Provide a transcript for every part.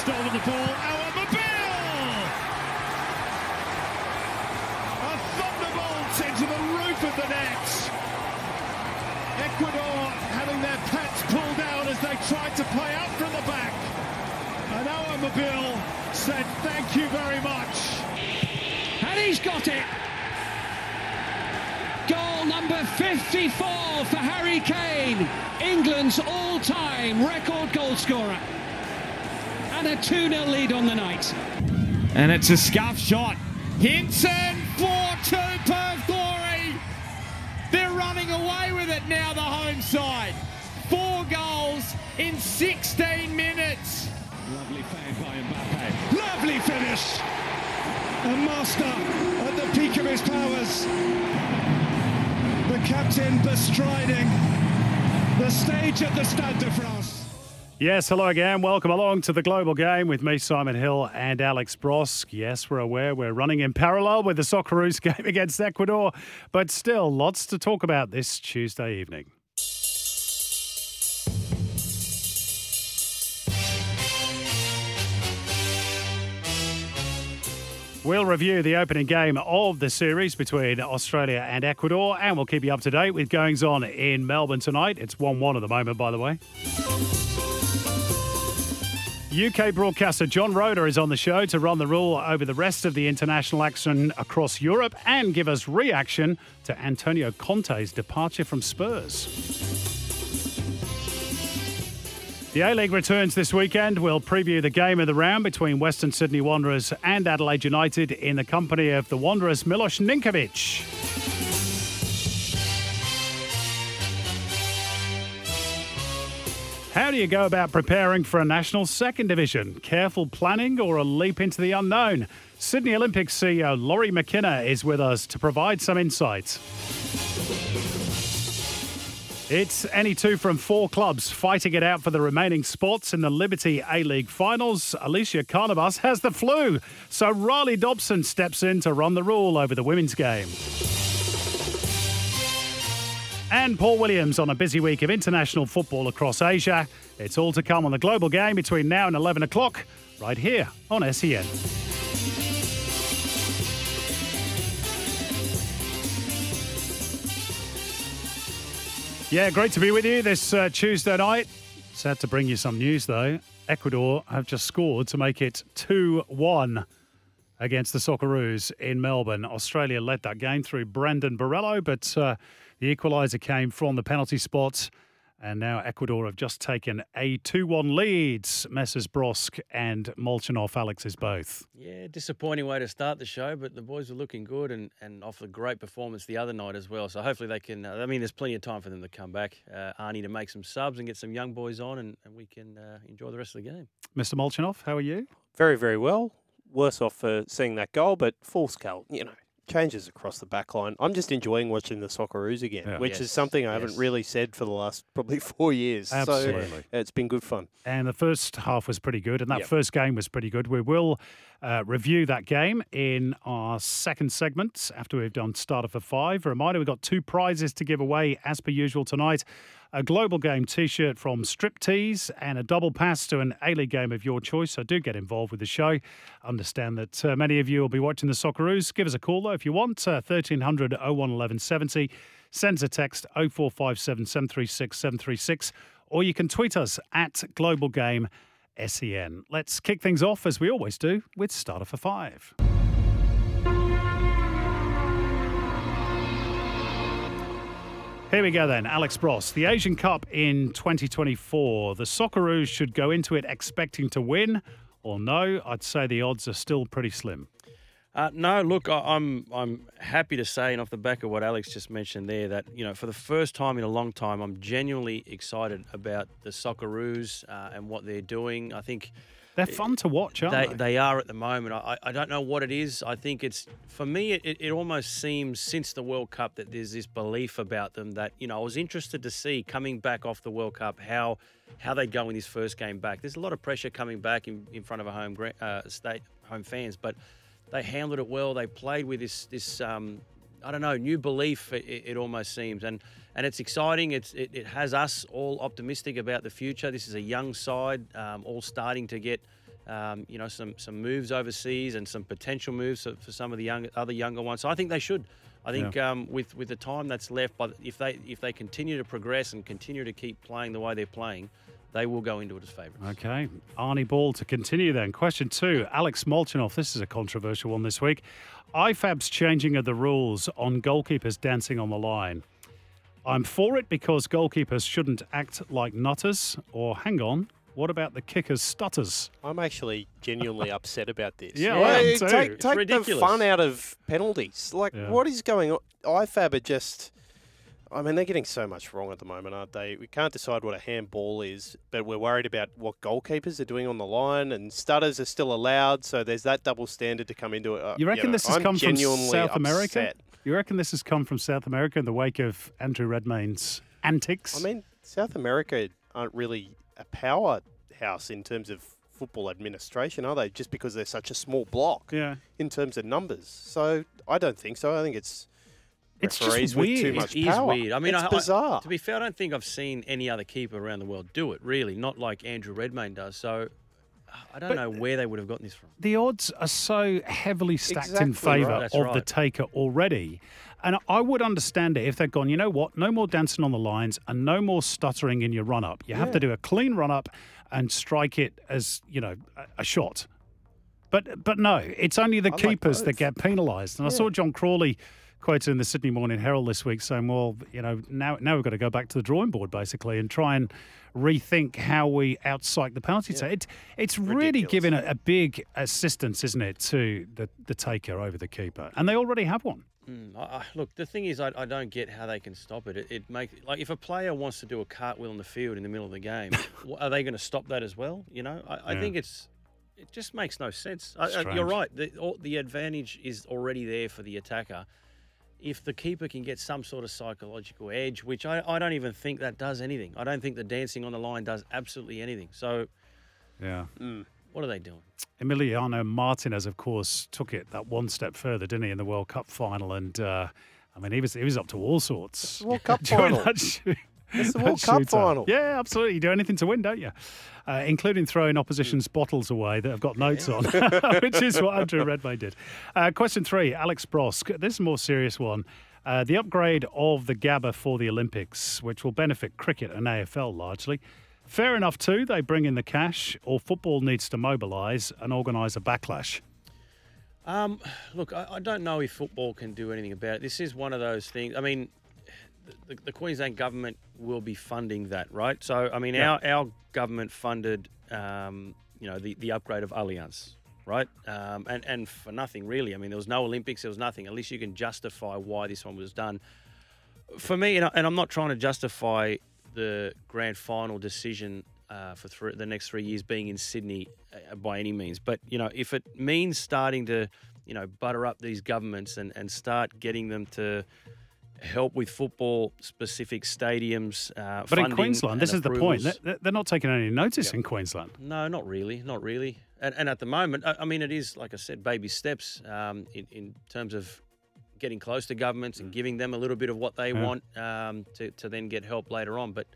stolen the ball. Our Mobile! A thunderbolt into the roof of the net. Ecuador having their pants pulled down as they tried to play out from the back. And our Mobile said thank you very much. And he's got it. Goal number 54 for Harry Kane, England's all-time record goal scorer. And a 2-0 lead on the night. And it's a scuff shot. Hinson for two Perth Glory. They're running away with it now, the home side. Four goals in 16 minutes. Lovely by Mbappe. Lovely finish. A master at the peak of his powers. The captain bestriding the stage at the Stade de France. Yes, hello again. Welcome along to the Global Game with me, Simon Hill, and Alex Brosque. Yes, we're aware we're running in parallel with the Socceroos game against Ecuador, but still lots to talk about this Tuesday evening. We'll review the opening game of the series between Australia and Ecuador, and we'll keep you up to date with goings on in Melbourne tonight. It's 1 1 at the moment, by the way. UK broadcaster John Roder is on the show to run the rule over the rest of the international action across Europe and give us reaction to Antonio Conte's departure from Spurs. The A League returns this weekend. We'll preview the game of the round between Western Sydney Wanderers and Adelaide United in the company of the Wanderers Milos Ninkovic. How do you go about preparing for a national second division? Careful planning or a leap into the unknown? Sydney Olympics CEO Laurie McKenna is with us to provide some insights. It's any two from four clubs fighting it out for the remaining spots in the Liberty A League finals. Alicia Carnabas has the flu, so Riley Dobson steps in to run the rule over the women's game. And Paul Williams on a busy week of international football across Asia. It's all to come on the global game between now and 11 o'clock, right here on SEN. Yeah, great to be with you this uh, Tuesday night. Sad to bring you some news though. Ecuador have just scored to make it 2 1 against the Socceroos in Melbourne. Australia led that game through Brandon Borrello, but uh, the equaliser came from the penalty spot. And now Ecuador have just taken a 2 1 lead. Messrs Brosque and Molchanov, Alex is both. Yeah, disappointing way to start the show, but the boys are looking good and, and off a great performance the other night as well. So hopefully they can. Uh, I mean, there's plenty of time for them to come back. Uh, Arnie to make some subs and get some young boys on, and, and we can uh, enjoy the rest of the game. Mr Molchanov, how are you? Very, very well. Worse off for seeing that goal, but full scale, you know, changes across the back line. I'm just enjoying watching the Socceroos again, Yeah. which Yes, is something I haven't really said for the last probably four years. Absolutely. So it's been good fun. And the first half was pretty good, and that Yep. first game was pretty good. We will uh, review that game in our second segment after we've done starter for five. A reminder we've got two prizes to give away as per usual tonight a global game t shirt from Striptease and a double pass to an A League game of your choice. So do get involved with the show. Understand that uh, many of you will be watching the Socceroos. Give us a call though if you want. Uh, 1300 01 1170. Send a text 0457 736 736 or you can tweet us at Global Game SEN. Let's kick things off as we always do with Starter for Five. Here we go then, Alex Bross. The Asian Cup in 2024. The Socceroos should go into it expecting to win, or no? I'd say the odds are still pretty slim. Uh, no, look, I, I'm I'm happy to say, and off the back of what Alex just mentioned there, that you know for the first time in a long time, I'm genuinely excited about the Socceroos uh, and what they're doing. I think They're fun to watch, aren't they, they? they are at the moment. I, I don't know what it is. I think it's for me. It, it almost seems since the World Cup that there's this belief about them that you know I was interested to see coming back off the World Cup how how they go in this first game back. There's a lot of pressure coming back in, in front of a home uh, state home fans, but they handled it well. They played with this this um, I don't know new belief. It, it, almost seems and. And it's exciting. It's it, it has us all optimistic about the future. This is a young side, um, all starting to get Um, you know, some some moves overseas and some potential moves for, some of the young, other younger ones. So I think they should. I think um, with with the time that's left, but if they if they continue to progress and continue to keep playing the way they're playing, they will go into it as favourites. Okay. Arnie Ball to continue then. Question two Alex Molchanov. This is a controversial one this week. IFAB's changing of the rules on goalkeepers dancing on the line. I'm for it because goalkeepers shouldn't act like nutters. Or hang on, what about the kickers' stutters? I'm actually genuinely upset about this. Yeah, I am too. Take, It's take the fun out of penalties. Like, Yeah. what is going on? IFAB are just. I mean, they're getting so much wrong at the moment, aren't they? We can't decide what a handball is, but we're worried about what goalkeepers are doing on the line, and stutters are still allowed. So there's that double standard to come into it. Uh, You reckon know, this has I'm come from South America? upset. You reckon this has come from South America in the wake of Andrew Redmayne's antics? I mean, South America aren't really a powerhouse in terms of football administration, are they? Just because they're such a small block yeah. in terms of numbers. So I don't think so. I think it's It's just referees with too weird. much It is power. weird. I mean, it's I, I- bizarre. to be fair, I don't think I've seen any other keeper around the world do it. Really, not like Andrew Redmayne does. So I don't But- know where they would have gotten this from. the odds are so heavily stacked in favour right. That's of the taker already. And I would understand it if they'd gone, you know what, no more dancing on the lines and no more stuttering in your run up. You have to do a clean run up and strike it as, you know, a, a shot. But but no, it's only the I like keepers that get penalised. And I saw John Crawley quoted in the Sydney Morning Herald this week saying, well, you know, now now we've got to go back to the drawing board basically and try and rethink how we outpsych the penalty. So it, it's really Ridiculous. giving a, a big assistance, isn't it, to the, the taker over the keeper. And they already have one. Mm, I, I, look, the thing is, I, I don't get how they can stop it. It, it make like if a player wants to do a cartwheel in the field in the middle of the game, are they going to stop that as well? You know, I, I Yeah. think it's it just makes no sense. I, you're right. The, all, the advantage is already there for the attacker. If the keeper can get some sort of psychological edge, which I, I don't even think that does anything. I don't think the dancing on the line does absolutely anything. So Yeah. what are they doing? Emiliano Martinez, of course, took it that one step further, didn't he, in the World Cup final? And uh, I mean, he was he was up to all sorts. World Cup during final. That shoot- It's the that World Cup final. Yeah, absolutely. You do anything to win, don't you? Uh, including throwing opposition's bottles away that have got notes on, which is what Andrew Redmayne did. Uh, question three, Alex Brosque. This is a more serious one. Uh, the upgrade of the Gabba for the Olympics, which will benefit cricket and AFL largely. Fair enough, too. They bring in the cash, or football needs to mobilise and organise a backlash. Um, look, I, I don't know if football can do anything about it. This is one of those things. I mean, the, the Queensland government will be funding that, right? So, I mean, Yeah. our, our government funded, um, you know, the, the upgrade of Allianz, right? Um, and, and for nothing, really. I mean, there was no Olympics, there was nothing. At least you can justify why this one was done. For me, and, I, and I'm not trying to justify the grand final decision uh, for the next three years being in Sydney uh, by any means. But you know, if it means starting to, you know, butter up these governments and, and start getting them to help with football specific stadiums. Uh, But in Queensland, and this is the point. They're, not taking any notice in Queensland. no, not really, not really. And, and at the moment, I, mean, it is like I said, baby steps um, in, in terms of getting close to governments and giving them a little bit of what they Yeah. want um, to, to then get help later on. But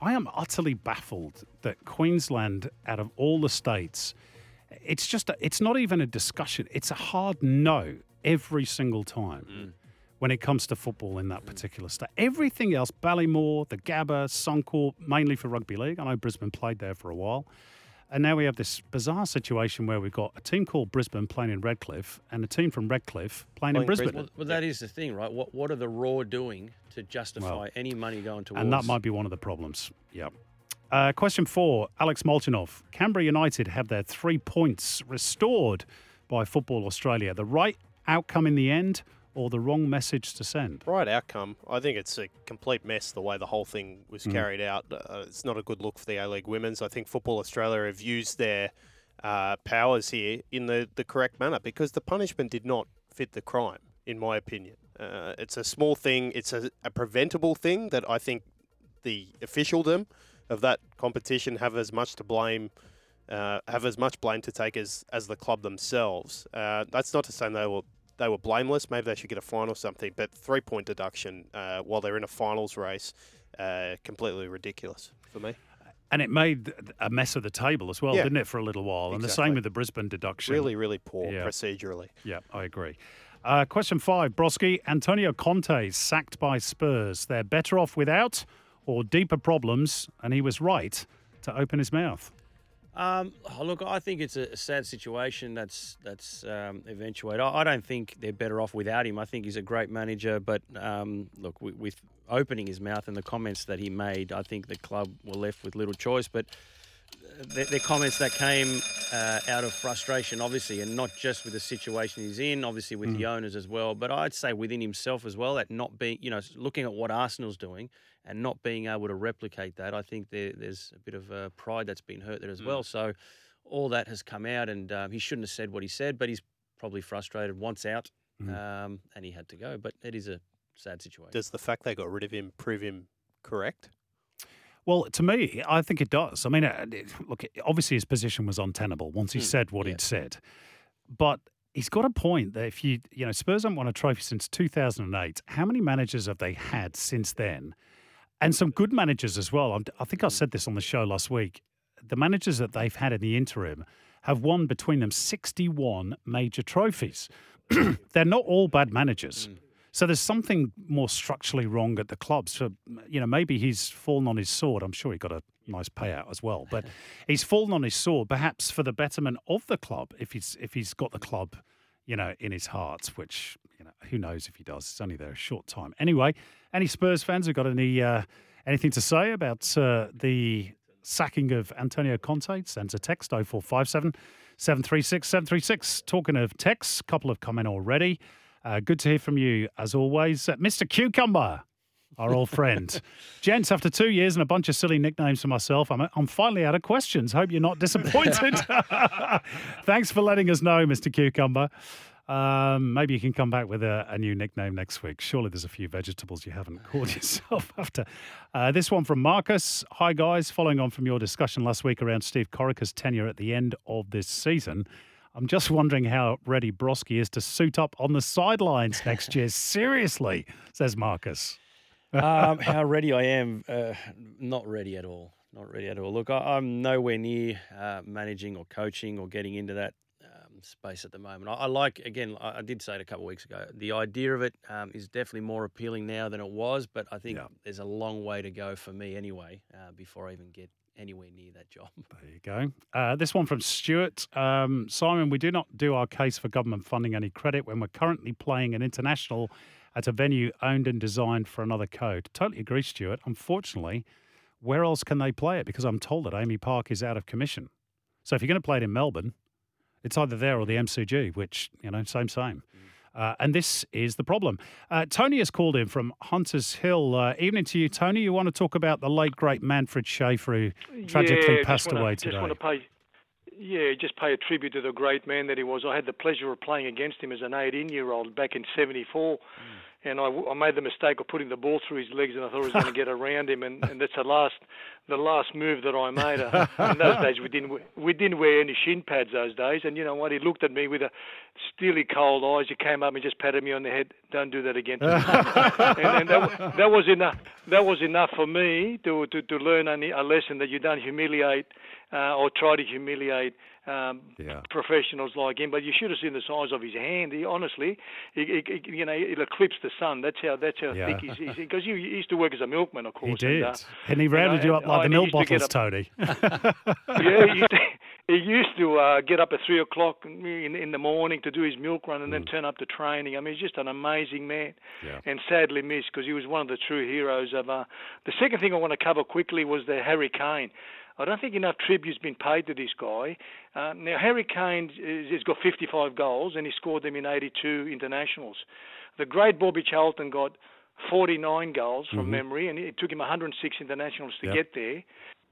I am utterly baffled that Queensland, out of all the states, it's just, a, it's not even a discussion. It's a hard no every single time when it comes to football in that particular state. Everything else, Ballymore, the Gabba, Suncorp, mainly for rugby league. I know Brisbane played there for a while. And now we have this bizarre situation where we've got a team called Brisbane playing in Redcliffe and a team from Redcliffe playing, in Brisbane. Brisbane. well, that is the thing, right? What what are the Roar doing to justify any money going towards? And that might be one of the problems. Yeah. Uh, question four Alex Molchanov. Canberra United have their three points restored by Football Australia. The right outcome in the end or the wrong message to send? Right outcome. I think it's a complete mess the way the whole thing was carried out. Uh, it's not a good look for the A League Women's. I think Football Australia have used their uh, powers here in the, the correct manner because the punishment did not fit the crime, in my opinion. Uh, it's a small thing, it's a, a preventable thing that I think the officialdom of that competition have as much to blame. Uh, have as much blame to take as, as the club themselves. Uh, that's not to say they were they were blameless. Maybe they should get a fine or something. But three point deduction uh, while they're in a finals race, uh, completely ridiculous for me. And it made a mess of the table as well, Yeah. didn't it, for a little while? And the same with the Brisbane deduction. Really, really poor Yeah. procedurally. Yeah, I agree. Uh, question five, Brosquey. Antonio Conte sacked by Spurs. They're better off without or deeper problems, and he was right to open his mouth. Um, oh, look, I think it's a sad situation that's that's um, eventuated. I, I don't think they're better off without him. I think he's a great manager, but um, look, with, with opening his mouth and the comments that he made, I think the club were left with little choice. But they're, they're comments that came uh, out of frustration, obviously, and not just with the situation he's in, obviously with the owners as well. But I'd say within himself as well, that not being, you know, looking at what Arsenal's doing and not being able to replicate that, I think there, there's a bit of uh, pride that's been hurt there as well. So all that has come out, and um, he shouldn't have said what he said, but he's probably frustrated, wants out, um, and he had to go. But it is a sad situation. Does the fact they got rid of him prove him correct? Well, to me, I think it does. I mean, uh, it- look, obviously his position was untenable once he hmm. said what he'd said. But he's got a point that if you, you know, Spurs haven't won a trophy since 2008. How many managers have they had since then? And some good managers as well. I'm- I think I hmm. said this on the show last week. The managers that they've had in the interim have won between them 61 major trophies. They're not all bad managers. Hmm. So there's something more structurally wrong at the club. So you know, maybe he's fallen on his sword. I'm sure he got a nice payout as well, but he's fallen on his sword, perhaps for the betterment of the club. If he's if he's got the club, you know, in his heart, which you know, who knows if he does? It's only there a short time. Anyway, any Spurs fans who got any uh, anything to say about uh, the sacking of Antonio Conte? Sends a text 0457 736 736. Talking of texts, a couple of comment already. Uh, good to hear from you as always, uh, Mr. Cucumber. Our old friend. Gents, after two years and a bunch of silly nicknames for myself, I'm, I'm finally out of questions. Hope you're not disappointed. Thanks for letting us know, Mr. Cucumber. Um, maybe you can come back with a, a new nickname next week. Surely there's a few vegetables you haven't called yourself after. Uh, this one from Marcus. Hi, guys. Following on from your discussion last week around Steve Corica's tenure at the end of this season, I'm just wondering how ready Brosquey is to suit up on the sidelines next year. Seriously, says Marcus. um, how ready I am? Uh, not ready at all. Not ready at all. Look, I, I'm nowhere near uh, managing or coaching or getting into that um, space at the moment. I, I like, again, I, I did say it a couple of weeks ago. The idea of it um, is definitely more appealing now than it was, but I think Yeah. there's a long way to go for me anyway uh, before I even get anywhere near that job. There you go. Uh, this one from Stuart. Um, Simon, we do not do our case for government funding any credit when we're currently playing an international at a venue owned and designed for another code. Totally agree, Stuart. Unfortunately, where else can they play it? Because I'm told that AAMI Park is out of commission. So if you're going to play it in Melbourne, it's either there or the MCG, which, you know, same, same. Uh, and this is the problem. Uh, Tony has called in from Hunters Hill. Uh, evening to you, Tony. You want to talk about the late, great Manfred Schaefer, who tragically yeah, passed wanna, away Just today. want to pay, yeah, just pay a tribute to the great man that he was. I had the pleasure of playing against him as an 18-year-old back in '74, and I, I made the mistake of putting the ball through his legs, and I thought I was going to get around him, and, and that's the last, the last move that I made. Uh, in those days, we didn't we- didn't wear any shin pads those days, and you know what? He looked at me with a steely cold eyes. He came up and just patted me on the head. Don't do that again. and, and that, that was enough. That was enough for me to to, to learn a lesson that you don't humiliate uh, or try to humiliate um, Yeah. professionals like him. But you should have seen the size of his hand. He honestly, he, he, he- you know, it eclipsed the sun. That's how that's how Yeah. thick he's. because you, you used to work as a milkman, of course. He did. And, uh, and he rounded you, know, up like the milk to bottles, up- Tony. yeah, he used to, he to uh, get up at three o'clock in, in the morning to do his milk run and then turn up to training. I mean, he's just an amazing man, Yeah. and sadly missed because he was one of the true heroes of. Uh, the second thing I want to cover quickly was the Harry Kane. I don't think enough tribute's been paid to this guy. Uh, now Harry Kane is, has got 55 goals and he scored them in 82 internationals. The great Bobby Charlton got 49 goals from memory, and it took him 106 internationals to Yep. get there.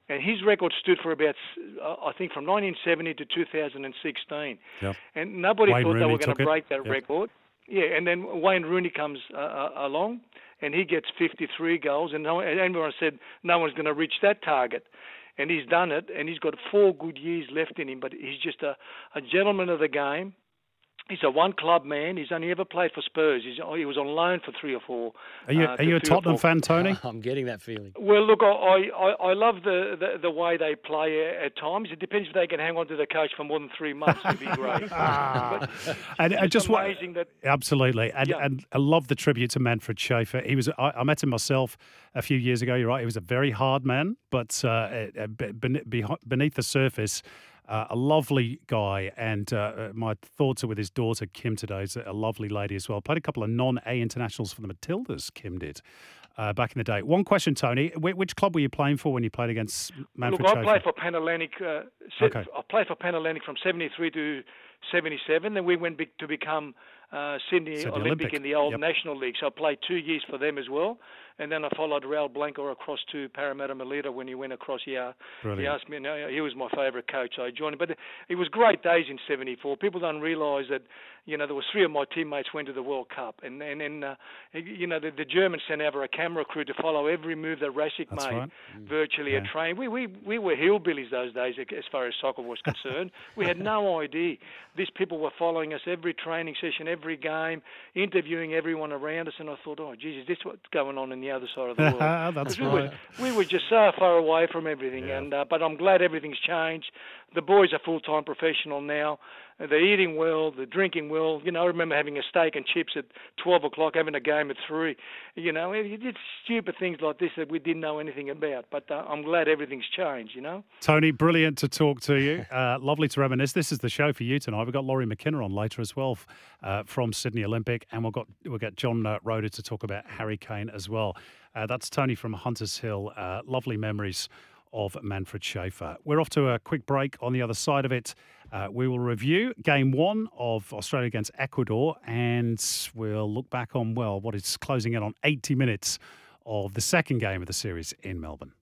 And his record stood for about, uh, I think, from 1970 to 2016. Yep. And nobody Wayne thought they Rooney were going to it. break that Yep. record. Yeah, and then Wayne Rooney comes uh, uh, along, and he gets 53 goals, and, no, and everyone said no one's going to reach that target. And he's done it, and he's got four good years left in him. But he's just a, a gentleman of the game, He's a one club man. He's only ever played for Spurs. He's, he was on loan for three or four. Are you, uh, are you a Tottenham fan, Tony? I'm getting that feeling. Well, look, I I, I love the, the the way they play at times. It depends if they can hang on to the coach for more than three months. It'd be great. But and, and it's just what, amazing that absolutely, and, Yeah. and I love the tribute to Manfred Schaefer. He was I, I met him myself a few years ago. You're right. He was a very hard man, but uh, uh, be- bene- behi- beneath the surface. Uh, a lovely guy, and uh, uh, my thoughts are with his daughter Kim today. Is a lovely lady as well. Played a couple of non-A internationals for the Matildas. Kim did uh, back in the day. One question, Tony: Wh- Which club were you playing for when you played against Manfred Look, I played for Pan Hellenic. Uh, Okay. I played for Pan Hellenic from '73 to '77. Then we went to become uh, Sydney, Sydney Olympic, Olympic. in the old Yep. National League. So I played two years for them as well. And then I followed Raul Blanco across to Parramatta Melita when he went across here. He asked me, no, he was my favourite coach, so I joined him. But it was great days in '74. People don't realise that, you know, there was three of my teammates went to the World Cup, and and, and uh, you know, the, the Germans sent over a camera crew to follow every move that Rasic That's made right. virtually Yeah. at train. We, we we were hillbillies those days as far as soccer was concerned. we had no idea. These people were following us every training session, every game, interviewing everyone around us, and I thought, oh, geez, is this what's going on in the other side of the world? That's we right. Were, we were just so far away from everything, and uh, but I'm glad everything's changed. The boys are full-time professional now. They're eating well, they're drinking well. You know, I remember having a steak and chips at 12 o'clock, having a game at three. You know, it- it's stupid things like this that we didn't know anything about. But uh, I'm glad everything's changed. You know. Tony, brilliant to talk to you. Uh, lovely to reminisce. This is the show for you tonight. We've got Laurie McKinnon on later as well uh, from Sydney Olympic, and we've got we'll get John uh, Roder to talk about Harry Kane as well. Uh, that's Tony from Hunters Hill. Uh, lovely memories of Manfred Schaefer. We're off to a quick break. On the other side of it, uh, we will review game one of Australia against Ecuador, and we'll look back on well what is closing in on 80 minutes of the second game of the series in Melbourne.